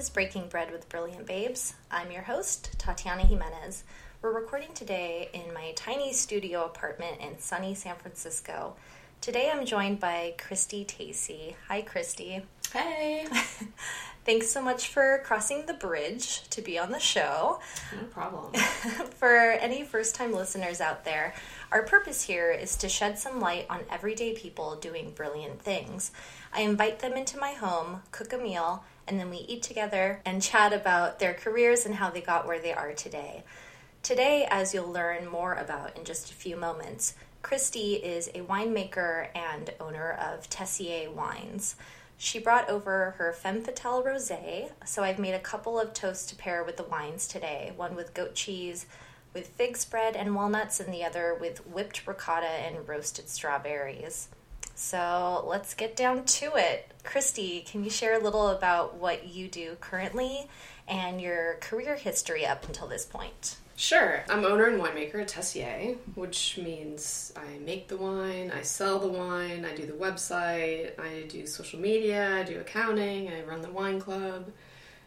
is Breaking Bread with Brilliant Babes. I'm your host, Tatiana Jimenez. We're recording today in my tiny studio apartment in sunny San Francisco. Today I'm joined by Christy Tacey. Hi, Christy. Hey. Thanks so much for crossing the bridge to be on the show. No problem. for any first time listeners out there, our purpose here is to shed some light on everyday people doing brilliant things. I invite them into my home, cook a meal, and then we eat together and chat about their careers and how they got where they are today. Today, as you'll learn more about in just a few moments, Christy is a winemaker and owner of Tessier Wines. She brought over her Femme Fatale Rosé, so I've made a couple of toasts to pair with the wines today. One with goat cheese, with fig spread and walnuts, and the other with whipped ricotta and roasted strawberries. So let's get down to it. Christy, can you share a little about what you do currently and your career history up until this point? Sure. I'm owner and winemaker at Tessier, which means I make the wine, I sell the wine, I do the website, I do social media, I do accounting, I run the wine club.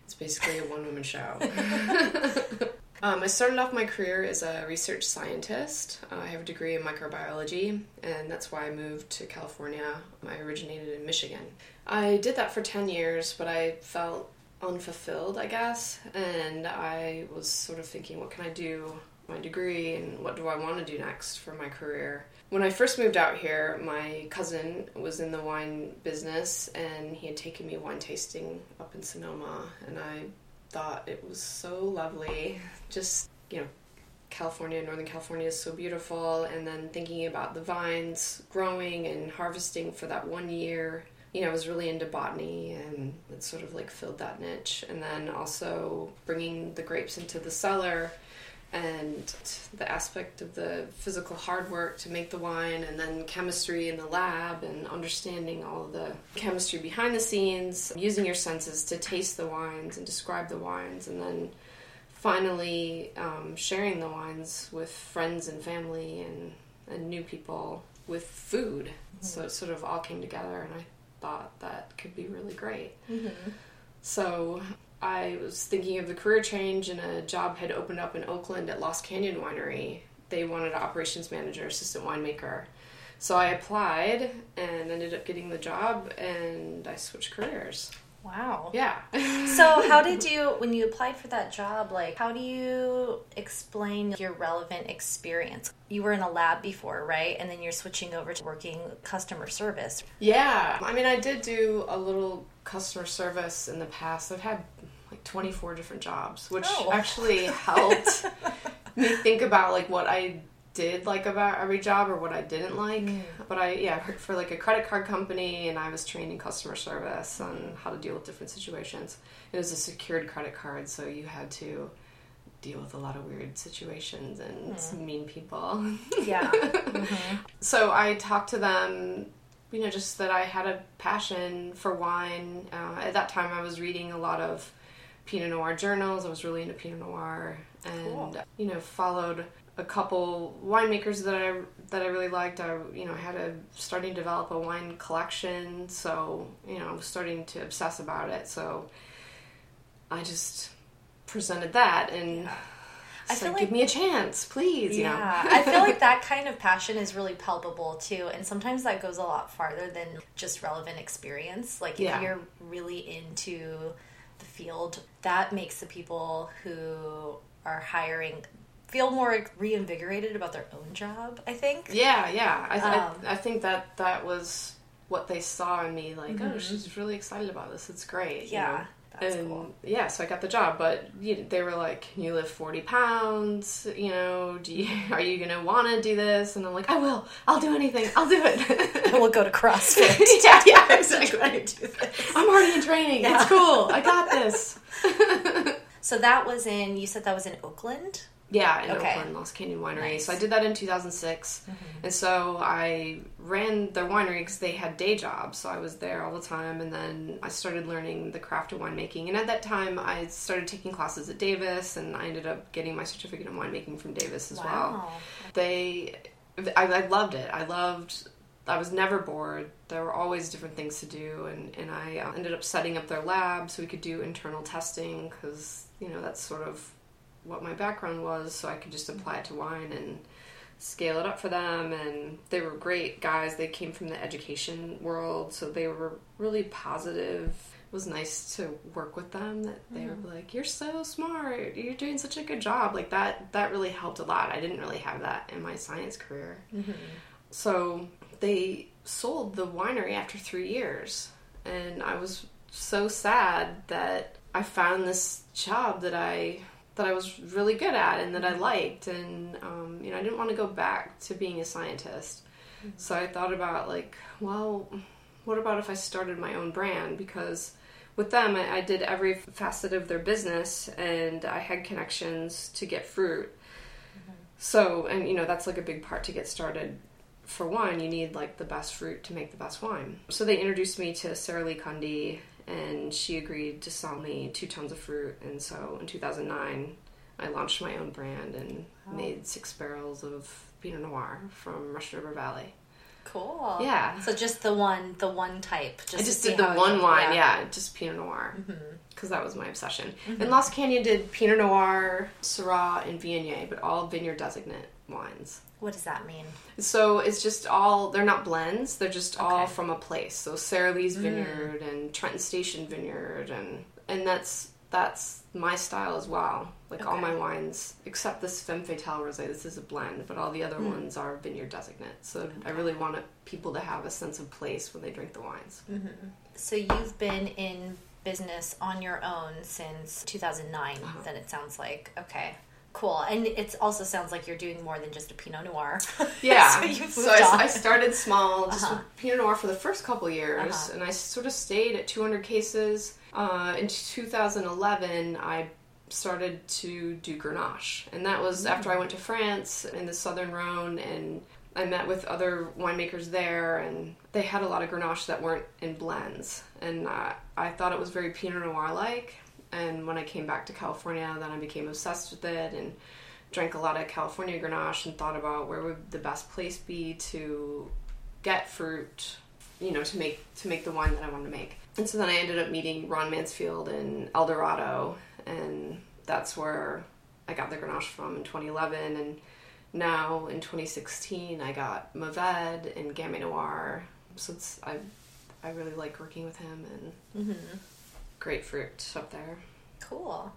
It's basically a one woman show. um, I started off my career as a research scientist. Uh, I have a degree in microbiology, and that's why I moved to California. I originated in Michigan. I did that for 10 years, but I felt unfulfilled, I guess. And I was sort of thinking, what can I do? My degree, and what do I want to do next for my career? When I first moved out here, my cousin was in the wine business and he had taken me wine tasting up in Sonoma, and I thought it was so lovely. Just, you know, California, Northern California is so beautiful, and then thinking about the vines growing and harvesting for that one year you know, I was really into botany and it sort of like filled that niche. And then also bringing the grapes into the cellar and the aspect of the physical hard work to make the wine and then chemistry in the lab and understanding all the chemistry behind the scenes, using your senses to taste the wines and describe the wines and then finally um, sharing the wines with friends and family and, and new people with food. Mm-hmm. So it sort of all came together and I thought that could be really great. Mm-hmm. So I was thinking of the career change, and a job had opened up in Oakland at Lost Canyon Winery. They wanted an operations manager, assistant winemaker. So I applied and ended up getting the job, and I switched careers. Wow. Yeah. so, how did you, when you applied for that job, like, how do you explain your relevant experience? You were in a lab before, right? And then you're switching over to working customer service. Yeah. I mean, I did do a little customer service in the past. I've had like 24 different jobs, which oh. actually helped me think about like what I did like about every job or what I didn't like. Mm. But I yeah worked for like a credit card company and I was trained in customer service on how to deal with different situations. It was a secured credit card, so you had to deal with a lot of weird situations and mm. mean people. Yeah. mm-hmm. So I talked to them. You know, just that I had a passion for wine. Uh, at that time, I was reading a lot of Pinot Noir journals. I was really into Pinot Noir, and cool. you know, followed a couple winemakers that I that I really liked. I you know had a starting to develop a wine collection, so you know I was starting to obsess about it. So I just presented that and. Yeah. I feel like, give me a chance, please. Yeah, I feel like that kind of passion is really palpable too, and sometimes that goes a lot farther than just relevant experience. Like if yeah. you're really into the field, that makes the people who are hiring feel more reinvigorated about their own job. I think. Yeah, yeah. I, th- um, I, I, think that that was what they saw in me. Like, oh, mm-hmm. oh, she's really excited about this. It's great. Yeah. You know? That's and cool. yeah, so I got the job, but you, they were like, "Can you lift forty pounds? You know, do you, are you gonna want to do this?" And I'm like, "I will. I'll do anything. I'll do it." we'll go to CrossFit. yeah, yeah, exactly. I'm already in training. Yeah. It's cool. I got this. so that was in. You said that was in Oakland. Yeah, in okay. Oakland, Lost Canyon Winery. Nice. So I did that in 2006. Mm-hmm. And so I ran their winery because they had day jobs. So I was there all the time. And then I started learning the craft of winemaking. And at that time, I started taking classes at Davis. And I ended up getting my certificate in winemaking from Davis as wow. well. They, I, I loved it. I loved I was never bored. There were always different things to do, and, and I uh, ended up setting up their lab so we could do internal testing because, you know, that's sort of what my background was, so I could just apply it to wine and scale it up for them. And they were great guys. They came from the education world, so they were really positive. It was nice to work with them that they were like, You're so smart, you're doing such a good job. Like that that really helped a lot. I didn't really have that in my science career. Mm-hmm. So they sold the winery after three years. And I was so sad that I found this job that I that I was really good at and that I mm-hmm. liked and um, you know I didn't want to go back to being a scientist. Mm-hmm. So I thought about like well what about if I started my own brand? Because with them I, I did every facet of their business and I had connections to get fruit. Mm-hmm. So and you know that's like a big part to get started. For wine you need like the best fruit to make the best wine. So they introduced me to Saralee Kunde and she agreed to sell me two tons of fruit and so in 2009 i launched my own brand and made six barrels of pinot noir from russian river valley Cool. Yeah. So just the one, the one type. Just i just did the one wine yeah. just pinot noir mm-hmm. because that was my obsession and mm-hmm. lost canyon did pinot noir syrah and viognier but all vineyard designate wines What does that mean? So it's just all they're not blends, they're just all from a place. So Saralee's mm. Vineyard and Trenton Station Vineyard and and that's that's my style as well. Like all my wines, except this Femme Fatale Rosé, this is a blend, but all the other mm. ones are vineyard designate. So I really want people to have a sense of place when they drink the wines. Mm-hmm. So you've been in business on your own since 2009. Uh-huh. Then it sounds like okay, cool. And it also sounds like you're doing more than just a Pinot Noir. Yeah. so so I. I started small, just Uh-huh. with Pinot Noir for the first couple years, Uh-huh. and I sort of stayed at 200 cases. Uh, in 2011, I started to do Grenache, and that was after I went to France in the Southern Rhone, and I met with other winemakers there, and they had a lot of Grenache that weren't in blends, and uh, I thought it was very Pinot Noir-like. And when I came back to California, then I became obsessed with it, and drank a lot of California Grenache and thought about where would the best place be to get fruit, you know, to make to make the wine that I wanted to make. And so then I ended up meeting Ron Mansfield in El Dorado, and that's where I got the Grenache from in 2011. And now in 2016, I got Mourvèdre and Gamay Noir. So I I really like working with him and great fruit up there. Cool.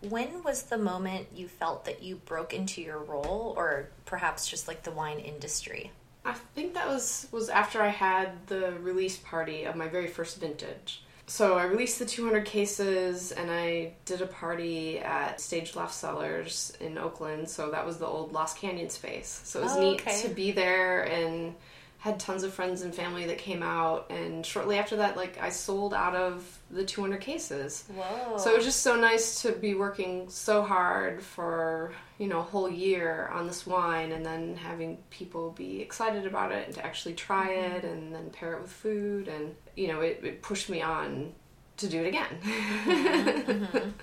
When was the moment you felt that you broke into your role, or perhaps just like the wine industry? I think that was was after I had the release party of my very first vintage. So I released the 200 cases and I did a party at Stage Left Cellars in Oakland. So that was the old Lost Canyon space. So it was Oh, neat okay. to be there and had tons of friends and family that came out. And shortly after that, like I sold out of the 200 cases. Whoa. So it was just so nice to be working so hard for, you know, a whole year on this wine and then having people be excited about it and to actually try Mm-hmm. it and then pair it with food and, you know, it, it pushed me on to do it again.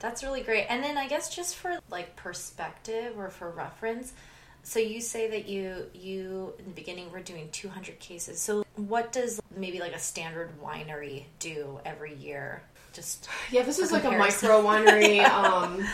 That's really great. And then I guess just for like perspective or for reference, so you say that you you in the beginning were doing 200 cases. So what does maybe like a standard winery do every year? Just yeah, this is like a micro winery. um,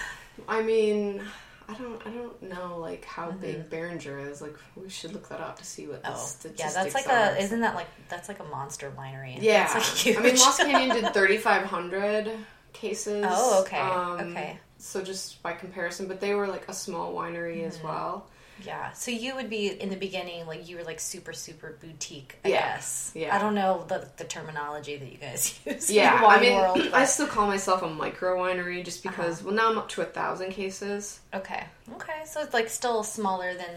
I mean, I don't, I don't know like how big Beringer is. Like, we should look that up to see what the Mm-hmm. oh statistics yeah, that's like are. a isn't that like that's like a monster winery? Yeah, like. I mean, Lost Canyon did 3,500 cases. Oh, okay, Um, okay. So just by comparison, but they were like a small winery Mm-hmm. as well. Yeah. So you would be in the beginning like you were like super super boutique, I Yeah. guess. Yeah. I don't know the the terminology that you guys use. Yeah, I mean, world. I but- Uh-huh. still call myself a micro winery just because. Well, now I'm up to a thousand cases. Okay. Okay. So it's like still smaller than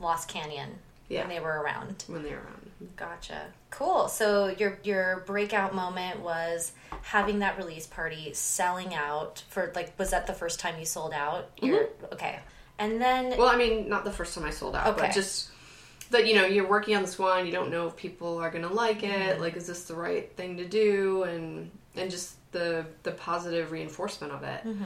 Lost Canyon Yeah. when they were around. When they were around. Gotcha. Cool. So your your breakout moment was having that release party, selling out for like was that the first time you sold out? Your okay. And then Well, I mean, not the first time I sold out, Okay. but just that you know you're working on this wine. You don't know if people are gonna like it. Mm-hmm. Like, is this the right thing to do? And and just the the positive reinforcement of it. Mm-hmm.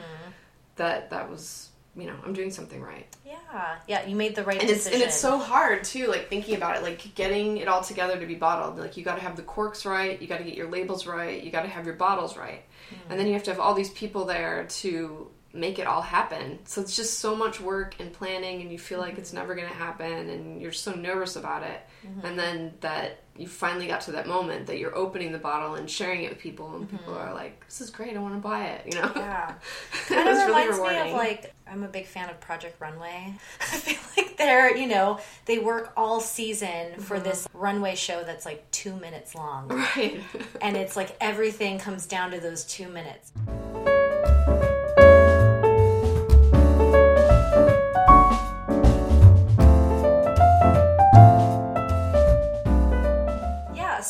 That that was you know, I'm doing something right. Yeah, yeah, you made the right And it's decision. and it's so hard too, like thinking about it, like getting it all together to be bottled. Like you got to have the corks right, you got to get your labels right, you got to have your bottles right, and then you have to have all these people there to make it all happen. So it's just so much work and planning, and you feel like it's mm-hmm. never going to happen, and you're so nervous about it. Mm-hmm. And then that you finally got to that moment that you're opening the bottle and sharing it with people, and people mm-hmm. are like, "This is great, I want to buy it," you know? Yeah. it kind of was really reminds me rewarding. of like I'm a big fan of Project Runway. I feel like they're you know they work all season for Uh-huh. this runway show that's like two minutes long, right. and it's like everything comes down to those two minutes.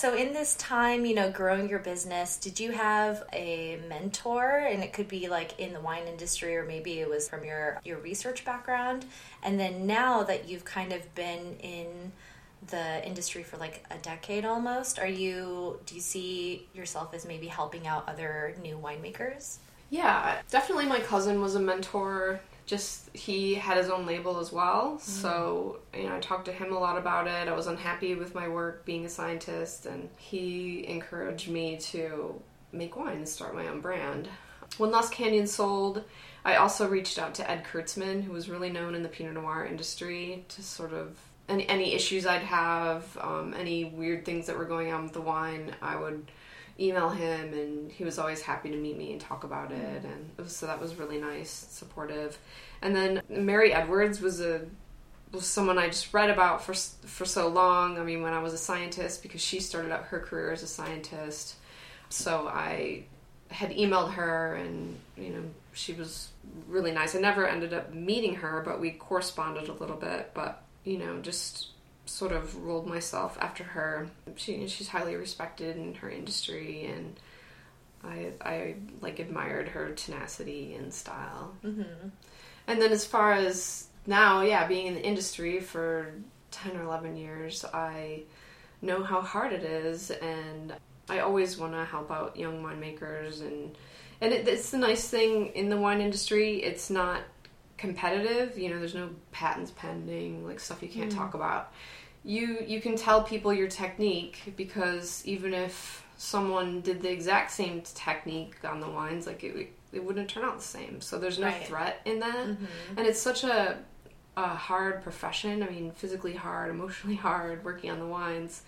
So in this time, you know, growing your business, did you have a mentor? And it could be like in the wine industry or maybe it was from your your research background. And then now that you've kind of been in the industry for like a decade almost, are you do you see yourself as maybe helping out other new winemakers? Yeah, definitely my cousin was a mentor. Just he had his own label as well. So, you know, I talked to him a lot about it. I was unhappy with my work being a scientist, and he encouraged me to make wine and start my own brand. When Lost Canyon sold, I also reached out to Ed Kurtzman, who was really known in the Pinot Noir industry, to sort of any, any issues I'd have, um, any weird things that were going on with the wine, I would email him and he was always happy to meet me and talk about it and it was, so that was really nice supportive. And then Merry Edwards was a was someone i just read about for for so long. I mean when i was a scientist because she started out her career as a scientist. So i had emailed her and you know she was really nice. I never ended up meeting her but we corresponded a little bit but you know just sort of rolled myself after her. She she's highly respected in her industry, and I I like admired her tenacity and style. Mm-hmm. And then as far as now, yeah, being in the industry for ten or eleven years, I know how hard it is, and I always want to help out young winemakers, and and it, it's the nice thing in the wine industry. It's not competitive. You know, there's no patents pending, like stuff you can't talk about. You you can tell people your technique because even if someone did the exact same technique on the wines, like it it wouldn't turn out the same. So there's no Right. threat in that, mm-hmm. and it's such a a hard profession. I mean, physically hard, emotionally hard, working on the wines.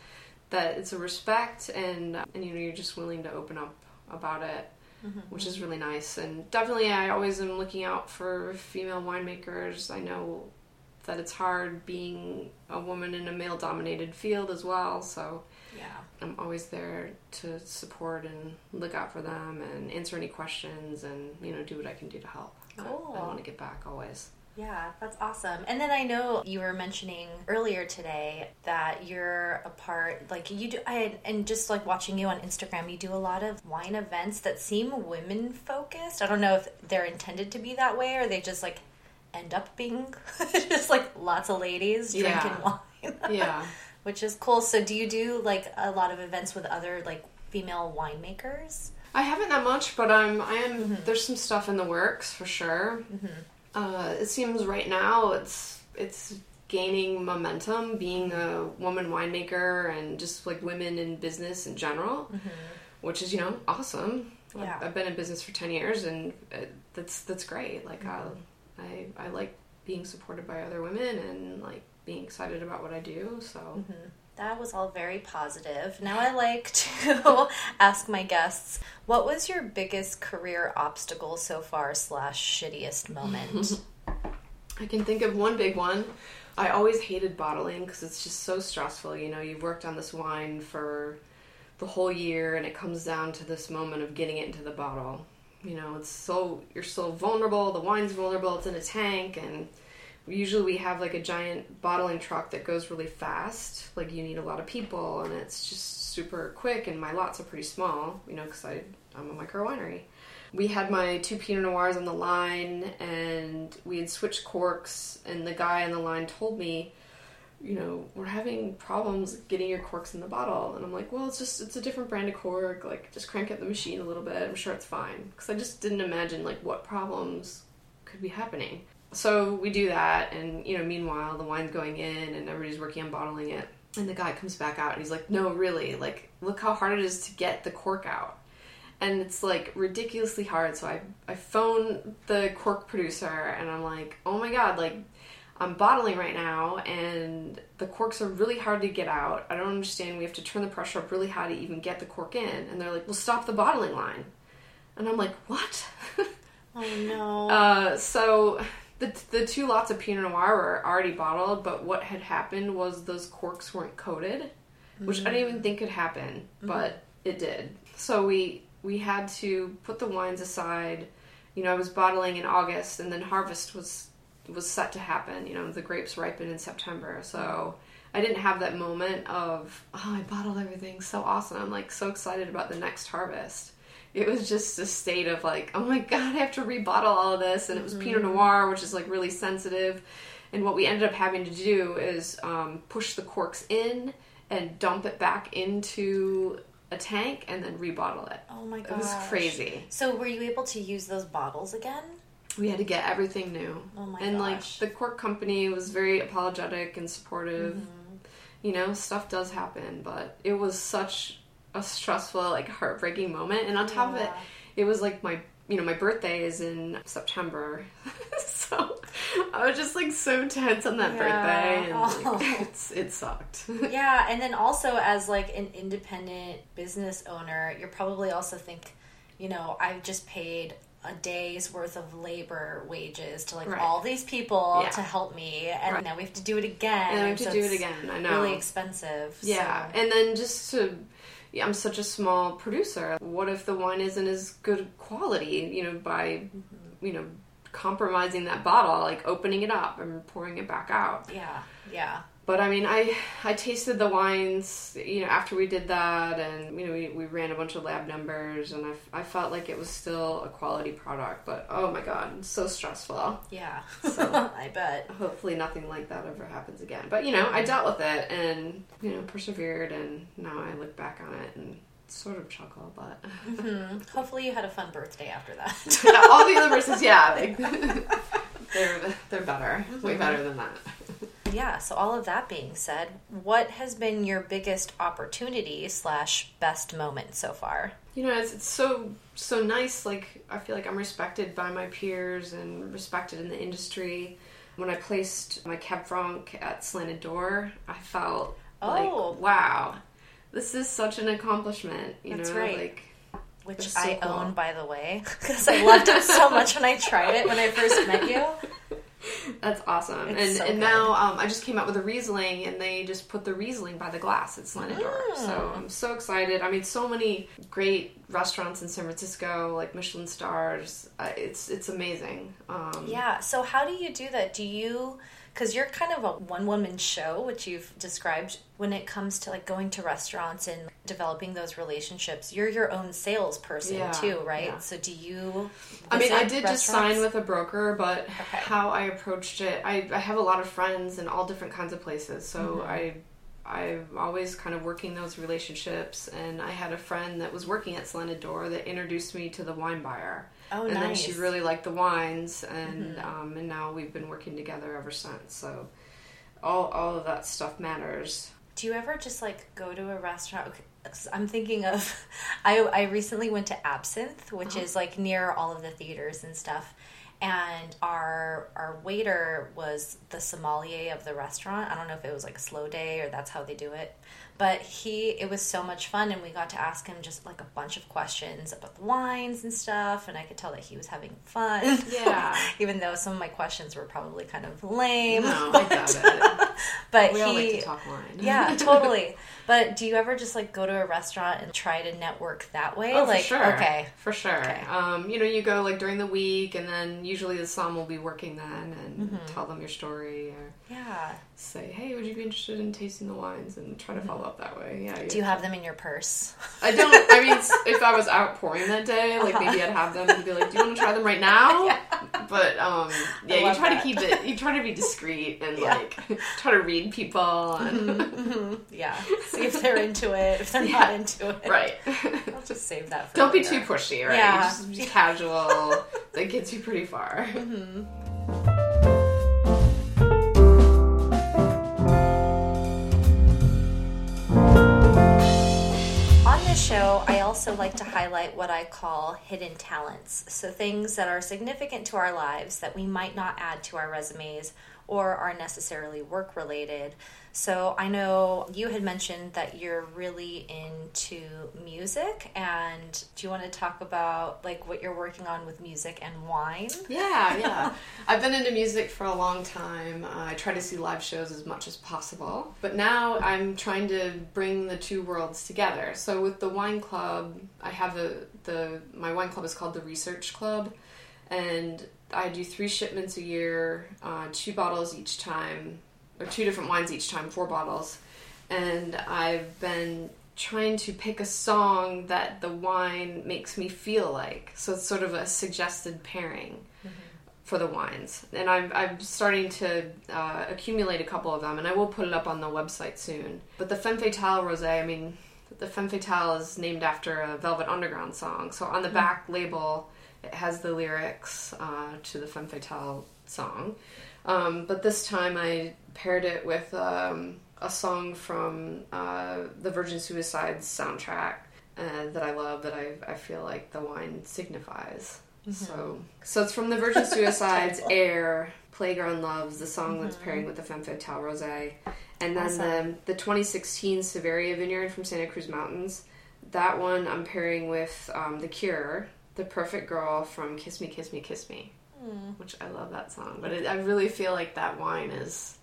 That it's a respect, and and you know you're just willing to open up about it mm-hmm. which is really nice. And definitely, I always am looking out for female winemakers. I know that it's hard being a woman in a male dominated field as well, so Yeah. I'm always there to support and look out for them and answer any questions and you know do what I can do to help. I- Cool. I, want to get back always. Yeah, that's awesome. And then I know you were mentioning earlier today that you're a part, like you do, I, and just like watching you on Instagram, you do a lot of wine events that seem women focused. I don't know if they're intended to be that way or they just like end up being just like lots of ladies drinking Yeah. wine, Yeah. which is cool. So do you do like a lot of events with other like female winemakers? I haven't that much, but I'm I am there's some stuff in the works for sure. Uh, it seems right now it's it's gaining momentum being a woman winemaker and just like women in business in general, which is you know awesome. Yeah. I've, I've been in business for ten years and uh, that's that's great. Like uh, I I like being supported by other women and like being excited about what I do. So mm-hmm. That was all very positive. Now I like to ask my guests, what was your biggest career obstacle so far slash shittiest moment? I can think of one big one. I always hated bottling because it's just so stressful. You know, you've worked on this wine for the whole year and it comes down to this moment of getting it into the bottle. You know, it's so, you're so vulnerable. The wine's vulnerable. It's in a tank and usually we have like a giant bottling truck that goes really fast. Like you need a lot of people and it's just super quick and my lots are pretty small, you know, because I'm a micro winery we had my two Pinot Noirs on the line and we had switched corks and the guy on the line told me, you know, we're having problems getting your corks in the bottle. And I'm like, well, it's just, it's a different brand of cork. Like, just crank up the machine a little bit. I'm sure it's fine. Because I just didn't imagine, like, what problems could be happening. so we do that, and you know, meanwhile, the wine's going in, and everybody's working on bottling it. And the guy comes back out, and he's like, "No, really, like, look how hard it is to get the cork out." And it's like ridiculously hard. So I I phone the cork producer, and I'm like, "Oh my god, like." I'm bottling right now, and the corks are really hard to get out. I don't understand. We have to turn the pressure up really high to even get the cork in. And they're like, "Well, stop the bottling line." And I'm like, "What?" Oh no. Uh, so the the two lots of Pinot Noir were already bottled, but what had happened was those corks weren't coated, which I didn't even think could happen, but it did. So we we had to put the wines aside. You know, I was bottling in August, and then harvest was was set to happen. You know, the grapes ripen in September, so. I didn't have that moment of, oh, I bottled everything, so awesome. I'm like so excited about the next harvest it was just a state of like, oh my god, I have to rebottle all of this, and it was Pinot Noir, which is like really sensitive. And what we ended up having to do is um, push the corks in and dump it back into a tank and then rebottle it. oh my god, It was crazy. So were you able to use those bottles again? We had to get everything new. Oh my and like the cork company was very apologetic and supportive. Mm-hmm. You know, stuff does happen, but it was such a stressful, like heartbreaking moment. And on top of it, it was like my you know my birthday is in september so i was just like so tense on that Yeah. birthday and Oh. like, it's, it sucked Yeah, and then also as like an independent business owner, you're probably also think, you know, I've just paid a day's worth of labor wages to like Right. all these people Yeah. to help me, and Right. now we have to do it again. and then we have to so do it again i know Really expensive. yeah so- and then just to yeah, i'm such a small producer what if the wine isn't as good quality you know by mm-hmm. you know compromising that bottle like opening it up and pouring it back out yeah, yeah. But I mean, I I tasted the wines, you know, after we did that, and you know, we, we ran a bunch of lab numbers, and I, I felt like it was still a quality product. But oh my god, it's so stressful. Yeah, So- I bet. Hopefully, nothing like that ever happens again. But you know, I dealt with it, and you know, persevered, and now I look back on it and sort of chuckle. But Hmm. Hopefully, you had a fun birthday after that. all the other verses, yeah, like, they're they're better, way better than that. Yeah. So all of that being said, what has been your biggest opportunity slash best moment so far? you know it's, it's so so nice like i feel like i'm respected by my peers and respected in the industry when i placed my cab franc at slanted door i felt Oh. like wow this is such an accomplishment you That's know right. like which so I cool. own, by the way, because I loved it so much when I tried it when I first met you. that's awesome It's and so and good. now um, i just came out with a riesling and they just put the riesling by the glass at slanted door Mm. so i'm so excited i mean so many great restaurants in san francisco like michelin stars uh, it's it's amazing um, Yeah. So how do you do that? Do you because you're kind of a one woman show, which you've described when it comes to like going to restaurants and developing those relationships. You're your own salesperson Yeah, too, right? yeah. So do you? I mean, I did just sign with a broker, but Okay. how I approached it, I, I have a lot of friends in all different kinds of places, so Mm-hmm. I I'm always kind of working those relationships. And I had a friend that was working at Slanted Door that introduced me to the wine buyer, Oh, and then she really liked the wines, and Mm-hmm. um, and now we've been working together ever since. So all all of that stuff matters. Do you ever just like go to a restaurant? I'm thinking of, I I recently went to Absinthe, which is like near all of the theaters and stuff, and our our waiter was the sommelier of the restaurant. I don't know if it was like a slow day or that's how they do it, but he it was so much fun, and we got to ask him just like a bunch of questions about the wines and stuff, and I could tell that he was having fun. Yeah. even though some of my questions were probably kind of lame. No, I doubt it. But We he all like to talk wine. yeah, totally. But do you ever just like go to a restaurant and try to network that way? Oh, like, for sure. okay, For sure. Okay. Um, you know, you go like during the week, and then usually the som will be working then and Mm-hmm. tell them your story or yeah. say, hey, would you be interested in tasting the wines and try to follow up that way. Yeah. Mm-hmm. Do you have them in your purse? I don't, I mean, if I was out pouring that day, like maybe I'd have them and be like, do you want to try them right now? Yeah. But, um, yeah, you try that. to keep it, you try to be discreet and Yeah. like try to read people and, Yeah. See if they're into it. If they're Yeah. not into it, right. I'll just save that. for Don't be too pushy, right? Yeah. Just be casual. that gets you pretty far. Mm-hmm. Also like to highlight what I call hidden talents. So, things that are significant to our lives that we might not add to our resumes or are necessarily work related. So, I know you had mentioned that you're really into music, and do you want to talk about like what you're working on with music and wine? Yeah, yeah. I've been into music for a long time. Uh, I try to see live shows as much as possible, but now I'm trying to bring the two worlds together. So with the wine club, I have a the my wine club is called the Research Club, and I do three shipments a year, uh, two bottles each time, or two different wines each time, four bottles. And I've been trying to pick a song that the wine makes me feel like. So it's sort of a suggested pairing for the wines. And I'm, I'm starting to uh, accumulate a couple of them, and I will put it up on the website soon. But the Femme Fatale Rosé, I mean, the Femme Fatale is named after a Velvet Underground song. So on the back label, it has the lyrics uh, to the Femme Fatale song. Um, but this time I paired it with um, a song from uh, the Virgin Suicides soundtrack uh, that I love that I, I feel like the wine signifies. So, so it's from the Virgin Suicides, Air, Playground Loves, the song that's pairing with the Femme Fatale Rosé, and then Awesome. the the 2016 Severia Vineyard from Santa Cruz Mountains. That one I'm pairing with um, The Cure, The Perfect Girl from Kiss Me, Kiss Me, Kiss Me, which I love that song. But it, I really feel like that wine is.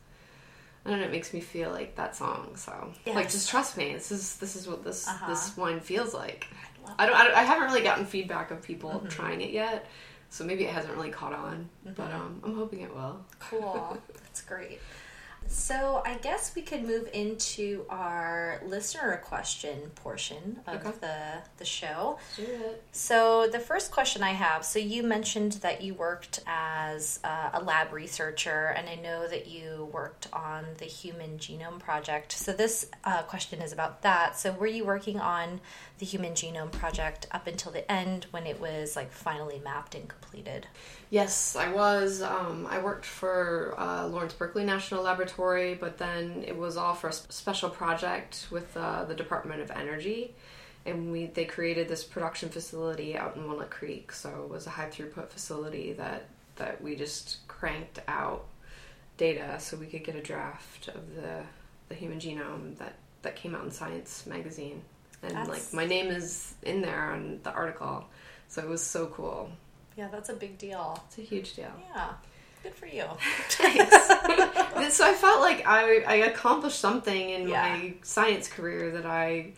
I don't know. It makes me feel like that song. So, like, just trust me. This is this is what this Uh-huh. this wine feels like. love I don't, I don't. I haven't really gotten feedback of people Mm-hmm. trying it yet, so maybe it hasn't really caught on. But um, I'm hoping it will. Cool. That's great. So I guess we could move into our listener question portion of Okay. the the show. Do it. So the first question I have, so you mentioned that you worked as uh, a lab researcher, and I know that you worked on the Human Genome Project. So this uh, question is about that. So were you working on the Human Genome Project up until the end when it was like finally mapped and completed? Yes, I was. Um, I worked for uh, Lawrence Berkeley National Laboratory, but then it was all for a special project with uh, the Department of Energy, and we they created this production facility out in Walnut Creek. So it was a high throughput facility that that we just cranked out data so we could get a draft of the the human genome that that came out in Science magazine, and That's- like my name is in there on the article, so it was so cool. Yeah, that's a big deal. It's a huge deal. Yeah, good for you. And so I felt like I, I accomplished something in Yeah. my science career that I,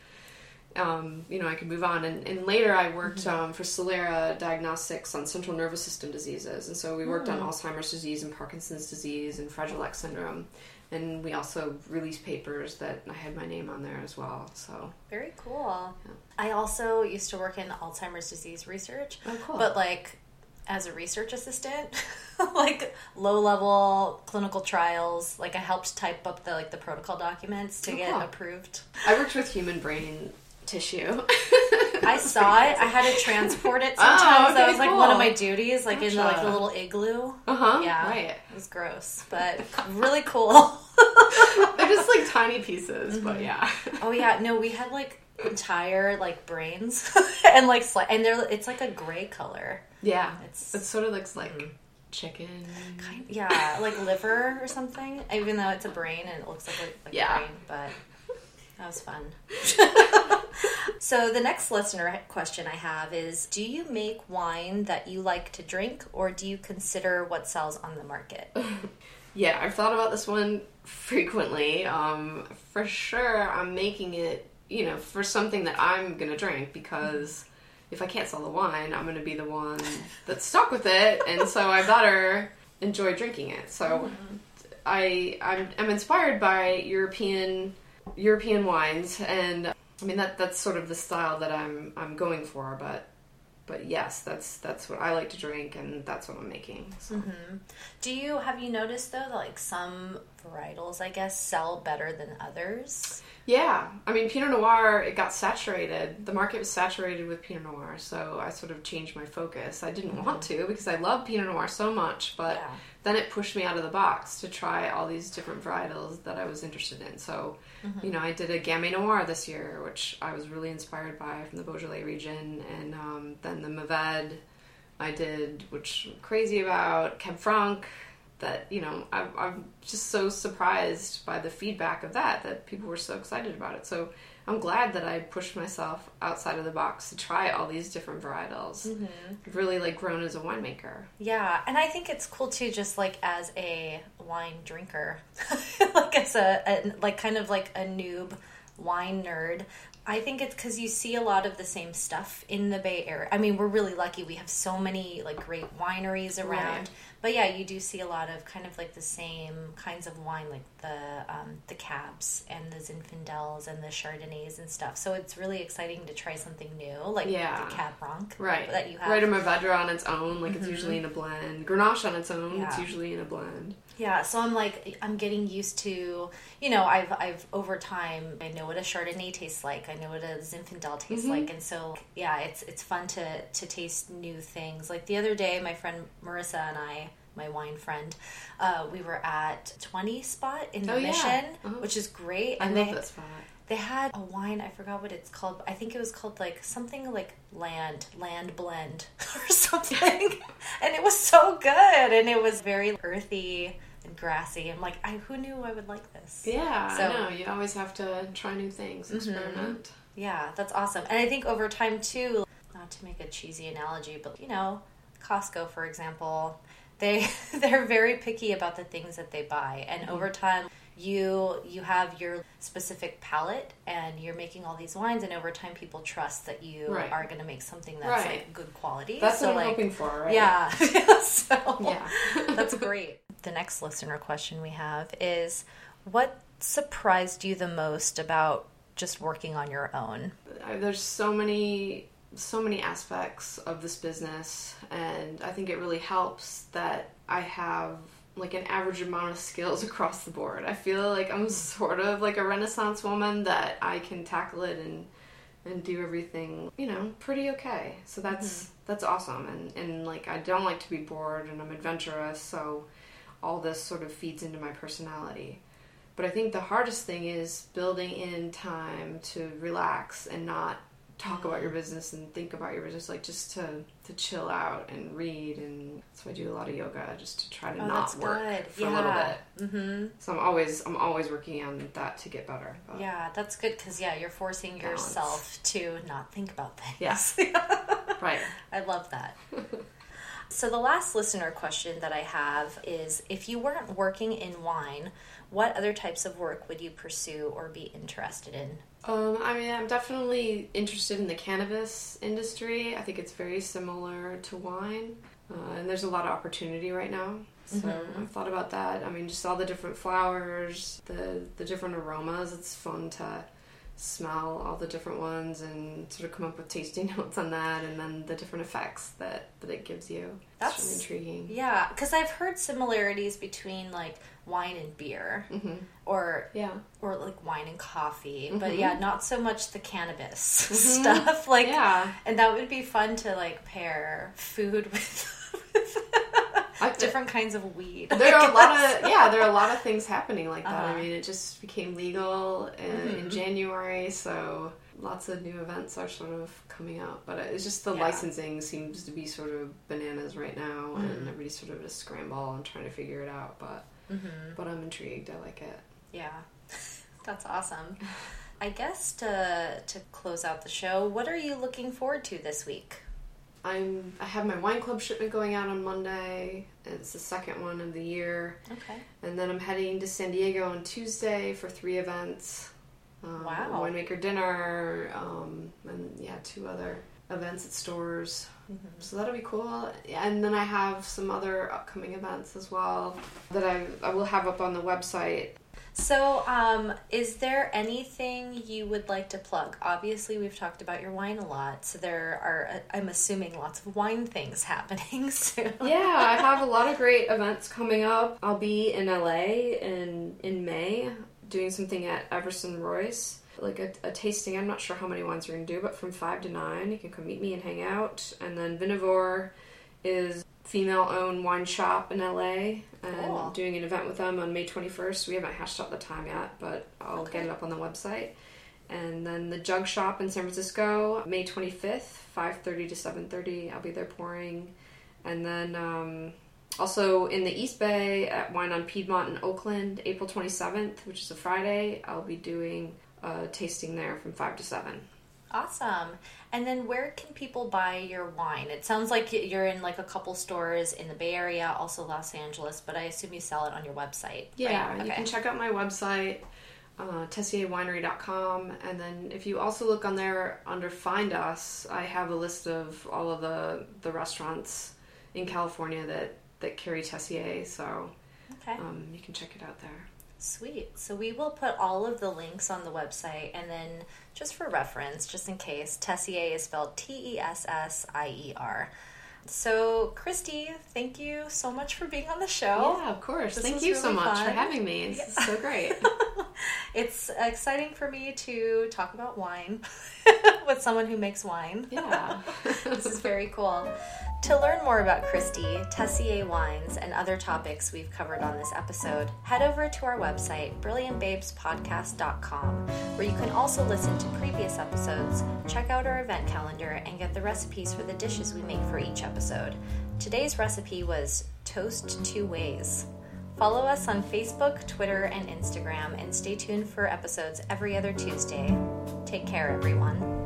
um, you know, I could move on. And, and later I worked Mm-hmm. um, for Solera Diagnostics on central nervous system diseases. And so we worked Mm. on Alzheimer's disease and Parkinson's disease and Fragile X syndrome. And we also released papers that I had my name on there as well. So, Very cool. Yeah. I also used to work in Alzheimer's disease research, oh, cool. but like as a research assistant, like low level clinical trials. Like I helped type up the like the protocol documents to Oh, get cool. approved. I worked with human brain tissue. I saw it. I had to transport it Oh, sometimes. that was like one of my duties, like in the, like the little igloo. Uh huh. Yeah. Right. It was gross, but really cool. They're just like tiny pieces, but Mm-hmm. yeah. Oh yeah, no, we had like entire like brains and like sli- and they're it's like a gray color. Yeah. It's It sort of looks like chicken. kind yeah, like liver or something. Even though it's a brain and it looks like a like Yeah. brain, but that was fun. so the next listener question I have is: Do you make wine that you like to drink, or do you consider what sells on the market? Yeah, I've thought about this one frequently. Um, for sure, I'm making it, you know, for something that I'm gonna drink because if I can't sell the wine, I'm gonna be the one that's stuck with it, and so I better enjoy drinking it. So mm-hmm. I I'm, I'm inspired by European European wines, and I mean that that's sort of the style that I'm I'm going for, but. But yes, that's that's what I like to drink, and that's what I'm making. So. Mm-hmm. Do you have you noticed though that like some varietals, I guess, sell better than others. Yeah, I mean Pinot Noir. It got saturated. The market was saturated with Pinot Noir, so I sort of changed my focus. I didn't want mm-hmm. to because I love Pinot Noir so much, but Yeah. Then it pushed me out of the box to try all these different varietals that I was interested in. So, you know, I did a Gamay Noir this year, which I was really inspired by from the Beaujolais region, and um, then the Mourvèdre I did, which I'm crazy about Cab Franc. That you know, I'm, I'm just so surprised by the feedback of that. That people were so excited about it. So I'm glad that I pushed myself outside of the box to try all these different varietals. Mm-hmm. I've really like grown as a winemaker. Yeah, and I think it's cool too, just like as a wine drinker, like as a, a like kind of like a noob wine nerd. I think it's because you see a lot of the same stuff in the Bay Area. I mean, we're really lucky; we have so many like great wineries around. Right. But yeah, you do see a lot of kind of like the same kinds of wine, like the um, the cabs and the Zinfandels and the Chardonnays and stuff. So it's really exciting to try something new, like Yeah. the Cab Franc Right. that you have. Right, a Mourvèdre on its own, like it's usually in a blend. Grenache on its own, it's usually in a blend. Yeah, so I'm like I'm getting used to, you know, I've I've over time I know what a Chardonnay tastes like. I know what a Zinfandel tastes like, and so yeah, it's it's fun to to taste new things. Like the other day, my friend Marissa and I, my wine friend, uh, we were at Twenty Spot in the Oh, yeah. Mission, Uh-huh. which is great, I and love they that spot. they had a wine. I forgot what it's called. I think it was called like something like Land Land Blend or something, and it was so good, and it was very earthy and grassy. I'm like, I who knew I would like this? Yeah, So- Mm-hmm. I know. You always have to try new things, experiment. Yeah, that's awesome. And I think over time too, not to make a cheesy analogy, but you know, Costco for example, they they're very picky about the things that they buy. And Mm-hmm. over time you you have your specific palate and you're making all these wines and over time people trust that you Right. are going to make something that's Right. like good quality. That's so what I'm like hoping for, right? yeah. so Yeah. that's great. The next listener question we have is what surprised you the most about just working on your own? There's so many so many aspects of this business and I think it really helps that I have like an average amount of skills across the board. I feel like I'm sort of like a renaissance woman that I can tackle it and and do everything, you know, pretty okay. So that's mm-hmm. that's awesome and and like I don't like to be bored and I'm adventurous, so all this sort of feeds into my personality. But I think the hardest thing is building in time to relax and not talk about your business and think about your business, like just to to chill out and read. And so I do a lot of yoga just to try to Oh, not work good. for a little bit. Mm-hmm. So I'm always I'm always working on that to get better. But Yeah, that's good because yeah, you're forcing Balance. yourself to not think about things. Yes. Right. I love that. so the last listener question that I have is: If you weren't working in wine, what other types of work would you pursue or be interested in? Um, I mean, I'm definitely interested in the cannabis industry. I think it's very similar to wine, uh, and there's a lot of opportunity right now. So I've thought about that. I mean, just all the different flowers, the the different aromas. It's fun to smell all the different ones and sort of come up with tasting notes on that, and then the different effects that that it gives you. That's- really intriguing. Yeah, because I've heard similarities between like wine and beer, hmm or Yeah. or like wine and coffee, Mm-hmm. but yeah, not so much the cannabis stuff. Like, Yeah. and that would be fun to like pair food with. I- different kinds of weed. there I are a lot of yeah there are a lot of things happening like that Uh-huh. i mean it just became legal in, in january so lots of new events are sort of coming out but it's just the Yeah. licensing seems to be sort of bananas right now and everybody's sort of a scramble and trying to figure it out but but i'm intrigued i like it Yeah, that's awesome. I guess to to close out the show, what are you looking forward to this week? i'm i have my wine club shipment going out on monday it's the second one of the year Okay. And then I'm heading to San Diego on Tuesday for three events. Um, Wow. winemaker dinner, um, and yeah, two other events at stores. So that'll be cool. And then I have some other upcoming events as well that I, I will have up on the website. So, um, is there anything you would like to plug? Obviously, we've talked about your wine a lot, so there are, uh, I'm assuming, lots of wine things happening soon. yeah, I have a lot of great events coming up. I'll be in LA in in May doing something at Everson Royce, like a, a tasting. I'm not sure how many wines we're gonna do, but from five to nine, you can come meet me and hang out. And then Vinivore is female owned wine shop in LA and Cool. doing an event with them on May 21st. We haven't hashed out the time yet, but I'll Okay. get it up on the website. And then the Jug Shop in San Francisco, May 25th, 5:30 to 7:30. I'll be there pouring. And then um, also in the East Bay at Wine on Piedmont in Oakland, April 27th, which is a Friday, I'll be doing a tasting there from 5 to 7. Awesome. And then where can people buy your wine? It sounds like you're in like a couple stores in the Bay Area, also Los Angeles, but I assume you sell it on your website. Yeah, right? you Okay. can check out my website, uh, tessierwinery.com, and then if you also look on there under Find Us, I have a list of all of the, the restaurants in California that, that carry Tessier, so Okay. um, you can check it out there. Sweet. So we will put all of the links on the website and then just for reference, just in case, Tessier is spelled T E S S I E R. So, Christy, thank you so much for being on the show. Yeah, of course. This Thank you so really much for having me. It's so great. It's exciting for me to talk about wine with someone who makes wine. yeah. This is very cool. To learn more about Christy, Tessier Wines, and other topics we've covered on this episode, head over to our website, brilliantbabespodcast.com, where you can also listen to previous episodes, check out our event calendar, and get the recipes for the dishes we make for each episode. Today's recipe was toast two ways. Follow us on Facebook, Twitter, and Instagram, and stay tuned for episodes every other Tuesday. Take care, everyone.